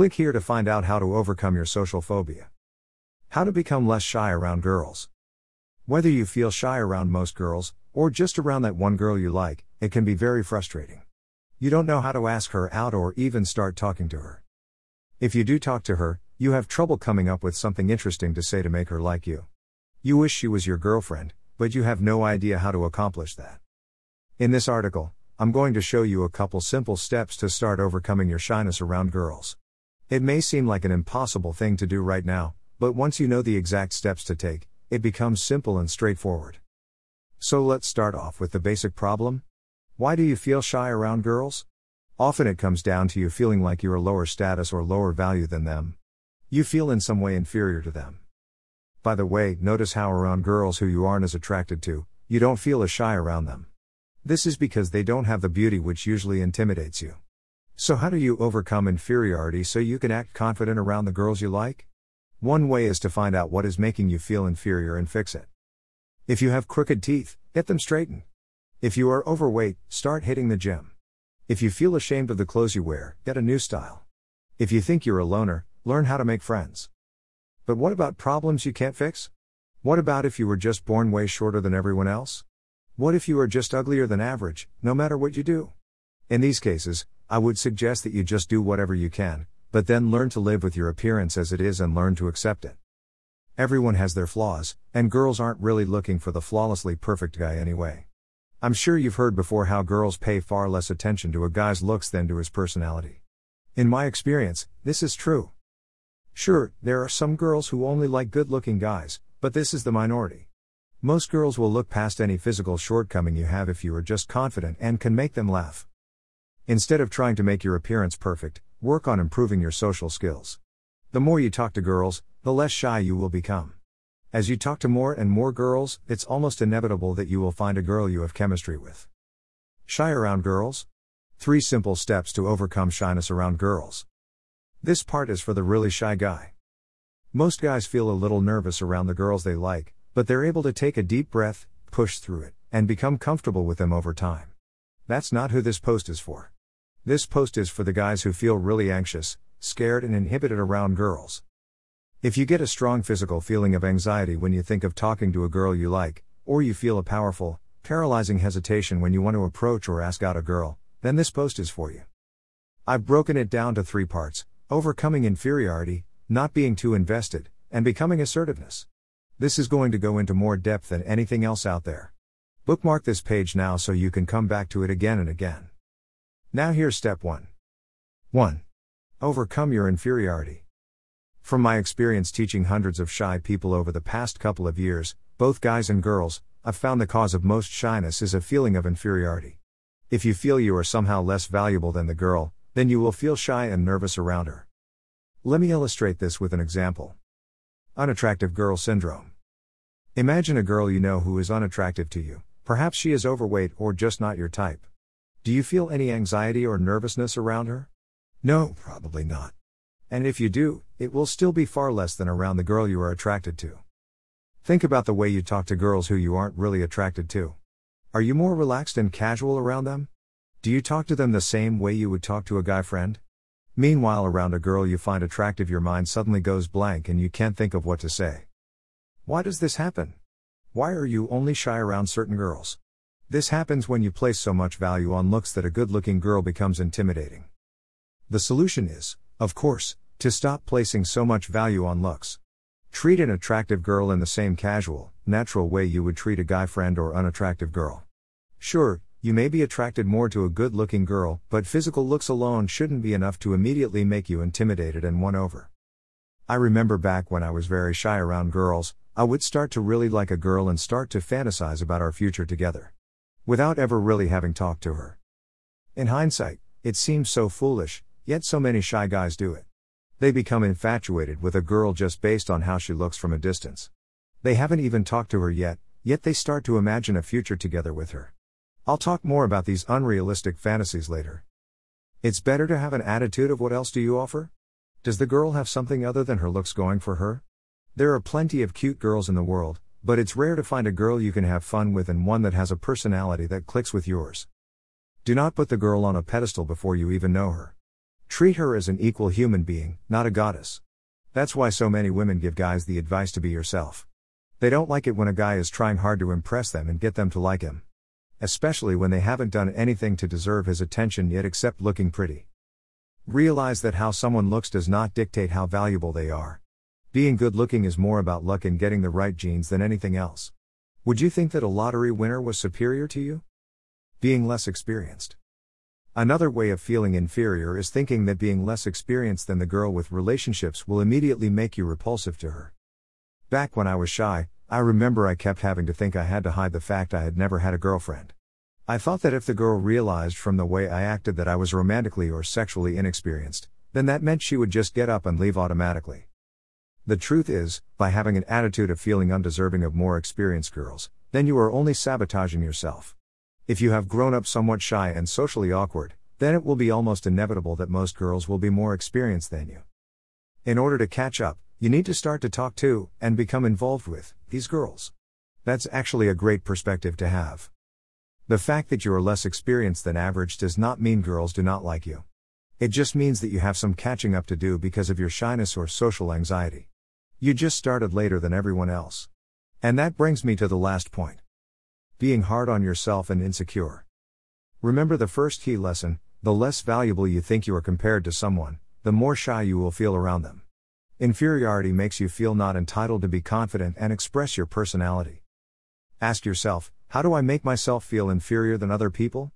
Click here to find out how to overcome your social phobia. How to become less shy around girls. Whether you feel shy around most girls, or just around that one girl you like, it can be very frustrating. You don't know how to ask her out or even start talking to her. If you do talk to her, you have trouble coming up with something interesting to say to make her like you. You wish she was your girlfriend, but you have no idea how to accomplish that. In this article, I'm going to show you a couple simple steps to start overcoming your shyness around girls. It may seem like an impossible thing to do right now, but once you know the exact steps to take, it becomes simple and straightforward. So let's start off with the basic problem. Why do you feel shy around girls? Often it comes down to you feeling like you are lower status or lower value than them. You feel in some way inferior to them. By the way, notice how around girls who you aren't as attracted to, you don't feel as shy around them. This is because they don't have the beauty which usually intimidates you. So, how do you overcome inferiority so you can act confident around the girls you like? One way is to find out what is making you feel inferior and fix it. If you have crooked teeth, get them straightened. If you are overweight, start hitting the gym. If you feel ashamed of the clothes you wear, get a new style. If you think you're a loner, learn how to make friends. But what about problems you can't fix? What about if you were just born way shorter than everyone else? What if you are just uglier than average, no matter what you do? In these cases, I would suggest that you just do whatever you can, but then learn to live with your appearance as it is and learn to accept it. Everyone has their flaws, and girls aren't really looking for the flawlessly perfect guy anyway. I'm sure you've heard before how girls pay far less attention to a guy's looks than to his personality. In my experience, this is true. Sure, there are some girls who only like good looking guys, but this is the minority. Most girls will look past any physical shortcoming you have if you are just confident and can make them laugh. Instead of trying to make your appearance perfect, Work on improving your social skills. The more you talk to girls, the less shy you will become. As you talk to more and more girls, it's almost inevitable that you will find a girl you have chemistry with. Shy around girls? Three simple steps to overcome shyness around girls. This part is for the really shy guy. Most guys feel a little nervous around the girls they like, but they're able to take a deep breath, push through it, and become comfortable with them over time. That's not who this post is for. This post is for the guys who feel really anxious, scared, and inhibited around girls. If you get a strong physical feeling of anxiety when you think of talking to a girl you like, or you feel a powerful, paralyzing hesitation when you want to approach or ask out a girl, then this post is for you. I've broken it down to three parts overcoming inferiority, not being too invested, and becoming assertiveness. This is going to go into more depth than anything else out there. Bookmark this page now so you can come back to it again and again. Now here's step 1. 1. Overcome your inferiority. From my experience teaching hundreds of shy people over the past couple of years, both guys and girls, I've found the cause of most shyness is a feeling of inferiority. If you feel you are somehow less valuable than the girl, then you will feel shy and nervous around her. Let me illustrate this with an example. Unattractive girl syndrome. Imagine a girl you know who is unattractive to you, perhaps she is overweight or just not your type. Do you feel any anxiety or nervousness around her? No, probably not. And if you do, it will still be far less than around the girl you are attracted to. Think about the way you talk to girls who you aren't really attracted to. Are you more relaxed and casual around them? Do you talk to them the same way you would talk to a guy friend? Meanwhile, around a girl you find attractive, your mind suddenly goes blank and you can't think of what to say. Why does this happen? Why are you only shy around certain girls? This happens when you place so much value on looks that a good looking girl becomes intimidating. The solution is, of course, to stop placing so much value on looks. Treat an attractive girl in the same casual, natural way you would treat a guy friend or unattractive girl. Sure, you may be attracted more to a good looking girl, but physical looks alone shouldn't be enough to immediately make you intimidated and won over. I remember back when I was very shy around girls, I would start to really like a girl and start to fantasize about our future together without ever really having talked to her. In hindsight, it seems so foolish, yet so many shy guys do it. They become infatuated with a girl just based on how she looks from a distance. They haven't even talked to her yet, yet they start to imagine a future together with her. I'll talk more about these unrealistic fantasies later. It's better to have an attitude of what else do you offer? Does the girl have something other than her looks going for her? There are plenty of cute girls in the world, but it's rare to find a girl you can have fun with and one that has a personality that clicks with yours. Do not put the girl on a pedestal before you even know her. Treat her as an equal human being, not a goddess. That's why so many women give guys the advice to be yourself. They don't like it when a guy is trying hard to impress them and get them to like him. Especially when they haven't done anything to deserve his attention yet except looking pretty. Realize that how someone looks does not dictate how valuable they are. Being good looking is more about luck and getting the right genes than anything else. Would you think that a lottery winner was superior to you? Being less experienced. Another way of feeling inferior is thinking that being less experienced than the girl with relationships will immediately make you repulsive to her. Back when I was shy, I remember I kept having to think I had to hide the fact I had never had a girlfriend. I thought that if the girl realized from the way I acted that I was romantically or sexually inexperienced, then that meant she would just get up and leave automatically. The truth is, by having an attitude of feeling undeserving of more experienced girls, then you are only sabotaging yourself. If you have grown up somewhat shy and socially awkward, then it will be almost inevitable that most girls will be more experienced than you. In order to catch up, you need to start to talk to, and become involved with, these girls. That's actually a great perspective to have. The fact that you are less experienced than average does not mean girls do not like you. It just means that you have some catching up to do because of your shyness or social anxiety. You just started later than everyone else. And that brings me to the last point being hard on yourself and insecure. Remember the first key lesson the less valuable you think you are compared to someone, the more shy you will feel around them. Inferiority makes you feel not entitled to be confident and express your personality. Ask yourself, how do I make myself feel inferior than other people?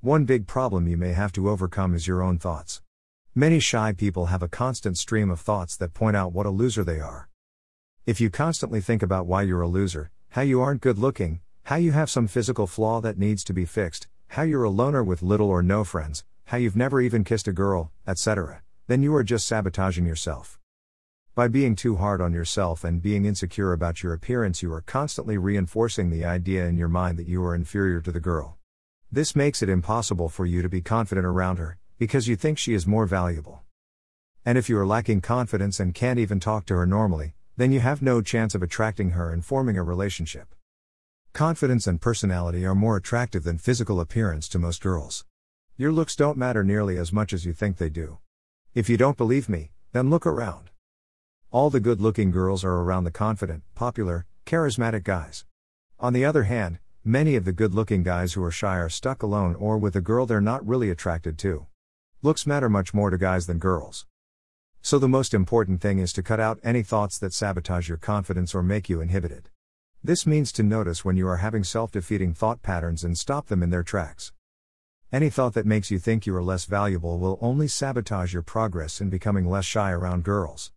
One big problem you may have to overcome is your own thoughts. Many shy people have a constant stream of thoughts that point out what a loser they are. If you constantly think about why you're a loser, how you aren't good looking, how you have some physical flaw that needs to be fixed, how you're a loner with little or no friends, how you've never even kissed a girl, etc., then you are just sabotaging yourself. By being too hard on yourself and being insecure about your appearance, you are constantly reinforcing the idea in your mind that you are inferior to the girl. This makes it impossible for you to be confident around her, because you think she is more valuable. And if you are lacking confidence and can't even talk to her normally, then you have no chance of attracting her and forming a relationship. Confidence and personality are more attractive than physical appearance to most girls. Your looks don't matter nearly as much as you think they do. If you don't believe me, then look around. All the good looking girls are around the confident, popular, charismatic guys. On the other hand, many of the good looking guys who are shy are stuck alone or with a girl they're not really attracted to. Looks matter much more to guys than girls. So the most important thing is to cut out any thoughts that sabotage your confidence or make you inhibited. This means to notice when you are having self defeating thought patterns and stop them in their tracks. Any thought that makes you think you are less valuable will only sabotage your progress in becoming less shy around girls.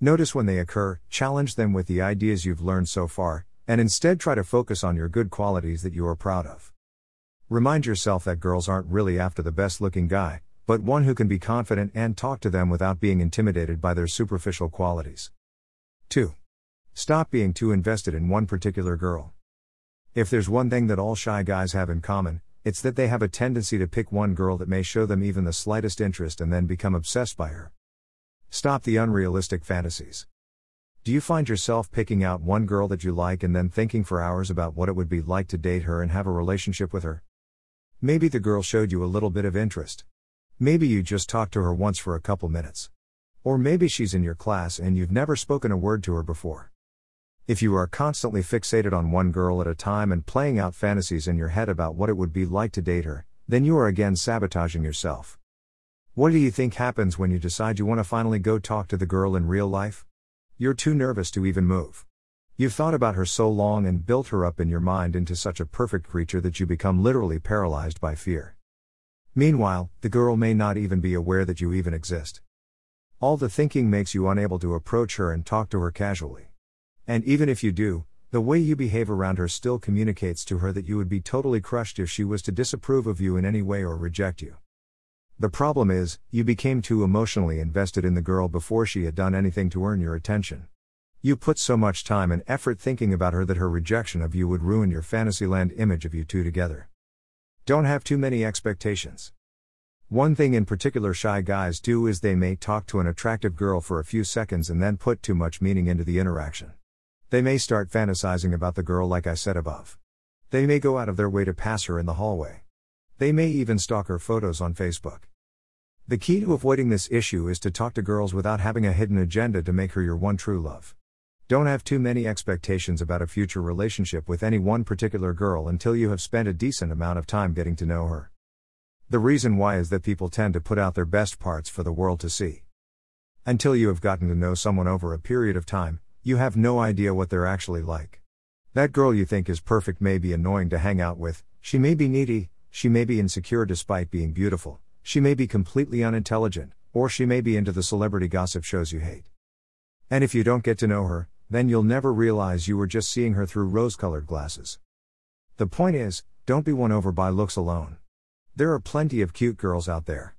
Notice when they occur, challenge them with the ideas you've learned so far, and instead try to focus on your good qualities that you are proud of. Remind yourself that girls aren't really after the best looking guy, but one who can be confident and talk to them without being intimidated by their superficial qualities. 2. Stop being too invested in one particular girl. If there's one thing that all shy guys have in common, it's that they have a tendency to pick one girl that may show them even the slightest interest and then become obsessed by her. Stop the unrealistic fantasies. Do you find yourself picking out one girl that you like and then thinking for hours about what it would be like to date her and have a relationship with her? Maybe the girl showed you a little bit of interest. Maybe you just talked to her once for a couple minutes. Or maybe she's in your class and you've never spoken a word to her before. If you are constantly fixated on one girl at a time and playing out fantasies in your head about what it would be like to date her, then you are again sabotaging yourself. What do you think happens when you decide you want to finally go talk to the girl in real life? You're too nervous to even move. You've thought about her so long and built her up in your mind into such a perfect creature that you become literally paralyzed by fear. Meanwhile, the girl may not even be aware that you even exist. All the thinking makes you unable to approach her and talk to her casually. And even if you do, the way you behave around her still communicates to her that you would be totally crushed if she was to disapprove of you in any way or reject you. The problem is, you became too emotionally invested in the girl before she had done anything to earn your attention. You put so much time and effort thinking about her that her rejection of you would ruin your fantasyland image of you two together. Don't have too many expectations. One thing in particular shy guys do is they may talk to an attractive girl for a few seconds and then put too much meaning into the interaction. They may start fantasizing about the girl like I said above. They may go out of their way to pass her in the hallway. They may even stalk her photos on Facebook. The key to avoiding this issue is to talk to girls without having a hidden agenda to make her your one true love. Don't have too many expectations about a future relationship with any one particular girl until you have spent a decent amount of time getting to know her. The reason why is that people tend to put out their best parts for the world to see. Until you have gotten to know someone over a period of time, you have no idea what they're actually like. That girl you think is perfect may be annoying to hang out with, she may be needy, she may be insecure despite being beautiful, she may be completely unintelligent, or she may be into the celebrity gossip shows you hate. And if you don't get to know her, then you'll never realize you were just seeing her through rose colored glasses. The point is, don't be won over by looks alone. There are plenty of cute girls out there.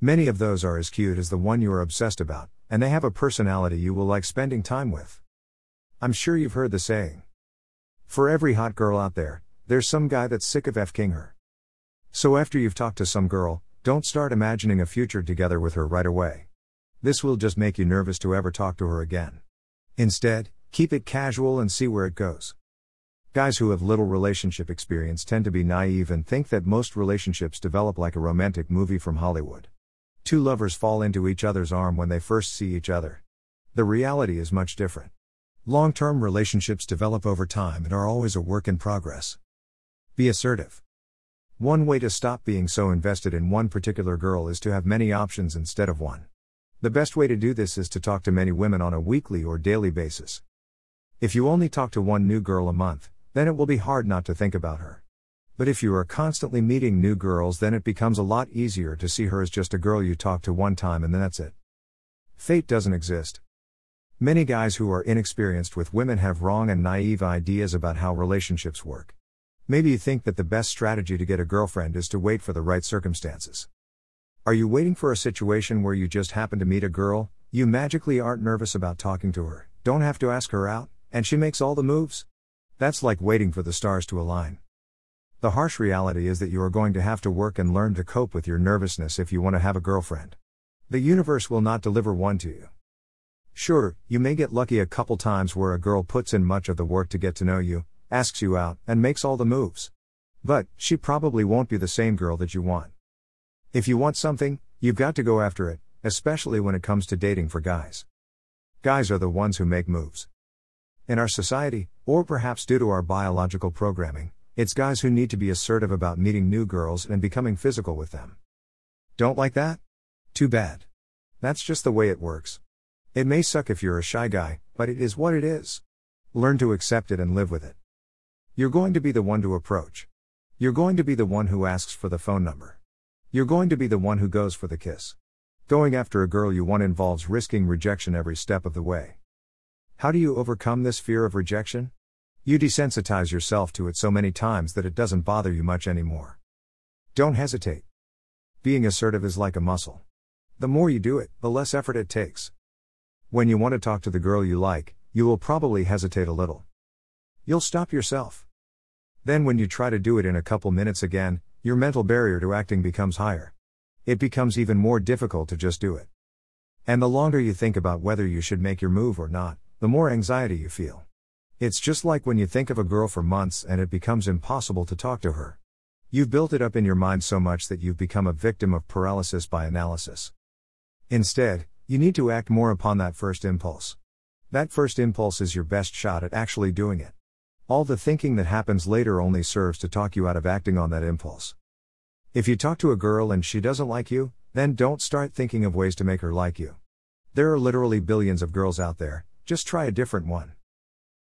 Many of those are as cute as the one you are obsessed about, and they have a personality you will like spending time with. I'm sure you've heard the saying. For every hot girl out there, there's some guy that's sick of F king her. So after you've talked to some girl, don't start imagining a future together with her right away. This will just make you nervous to ever talk to her again. Instead, keep it casual and see where it goes. Guys who have little relationship experience tend to be naive and think that most relationships develop like a romantic movie from Hollywood. Two lovers fall into each other's arm when they first see each other. The reality is much different. Long term relationships develop over time and are always a work in progress. Be assertive. One way to stop being so invested in one particular girl is to have many options instead of one. The best way to do this is to talk to many women on a weekly or daily basis. If you only talk to one new girl a month, then it will be hard not to think about her. But if you are constantly meeting new girls, then it becomes a lot easier to see her as just a girl you talk to one time and then that's it. Fate doesn't exist. Many guys who are inexperienced with women have wrong and naive ideas about how relationships work. Maybe you think that the best strategy to get a girlfriend is to wait for the right circumstances. Are you waiting for a situation where you just happen to meet a girl, you magically aren't nervous about talking to her, don't have to ask her out, and she makes all the moves? That's like waiting for the stars to align. The harsh reality is that you are going to have to work and learn to cope with your nervousness if you want to have a girlfriend. The universe will not deliver one to you. Sure, you may get lucky a couple times where a girl puts in much of the work to get to know you, asks you out, and makes all the moves. But, she probably won't be the same girl that you want. If you want something, you've got to go after it, especially when it comes to dating for guys. Guys are the ones who make moves. In our society, or perhaps due to our biological programming, it's guys who need to be assertive about meeting new girls and becoming physical with them. Don't like that? Too bad. That's just the way it works. It may suck if you're a shy guy, but it is what it is. Learn to accept it and live with it. You're going to be the one to approach. You're going to be the one who asks for the phone number. You're going to be the one who goes for the kiss. Going after a girl you want involves risking rejection every step of the way. How do you overcome this fear of rejection? You desensitize yourself to it so many times that it doesn't bother you much anymore. Don't hesitate. Being assertive is like a muscle. The more you do it, the less effort it takes. When you want to talk to the girl you like, you will probably hesitate a little. You'll stop yourself. Then, when you try to do it in a couple minutes again, your mental barrier to acting becomes higher. It becomes even more difficult to just do it. And the longer you think about whether you should make your move or not, the more anxiety you feel. It's just like when you think of a girl for months and it becomes impossible to talk to her. You've built it up in your mind so much that you've become a victim of paralysis by analysis. Instead, you need to act more upon that first impulse. That first impulse is your best shot at actually doing it. All the thinking that happens later only serves to talk you out of acting on that impulse. If you talk to a girl and she doesn't like you, then don't start thinking of ways to make her like you. There are literally billions of girls out there, just try a different one.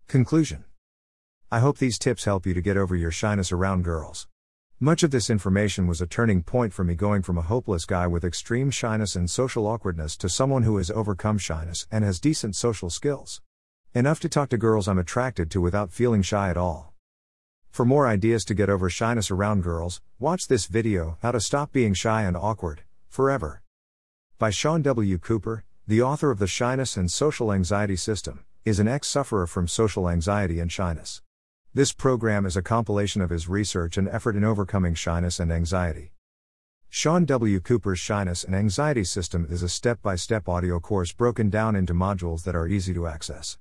Conclusion I hope these tips help you to get over your shyness around girls. Much of this information was a turning point for me going from a hopeless guy with extreme shyness and social awkwardness to someone who has overcome shyness and has decent social skills. Enough to talk to girls I'm attracted to without feeling shy at all. For more ideas to get over shyness around girls, watch this video How to Stop Being Shy and Awkward, Forever. By Sean W. Cooper, the author of The Shyness and Social Anxiety System, is an ex sufferer from social anxiety and shyness. This program is a compilation of his research and effort in overcoming shyness and anxiety. Sean W. Cooper's Shyness and Anxiety System is a step by step audio course broken down into modules that are easy to access.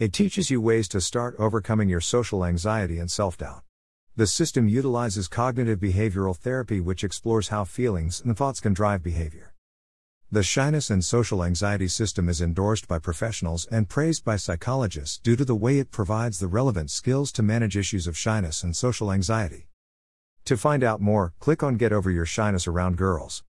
It teaches you ways to start overcoming your social anxiety and self doubt. The system utilizes cognitive behavioral therapy, which explores how feelings and thoughts can drive behavior. The shyness and social anxiety system is endorsed by professionals and praised by psychologists due to the way it provides the relevant skills to manage issues of shyness and social anxiety. To find out more, click on Get Over Your Shyness Around Girls.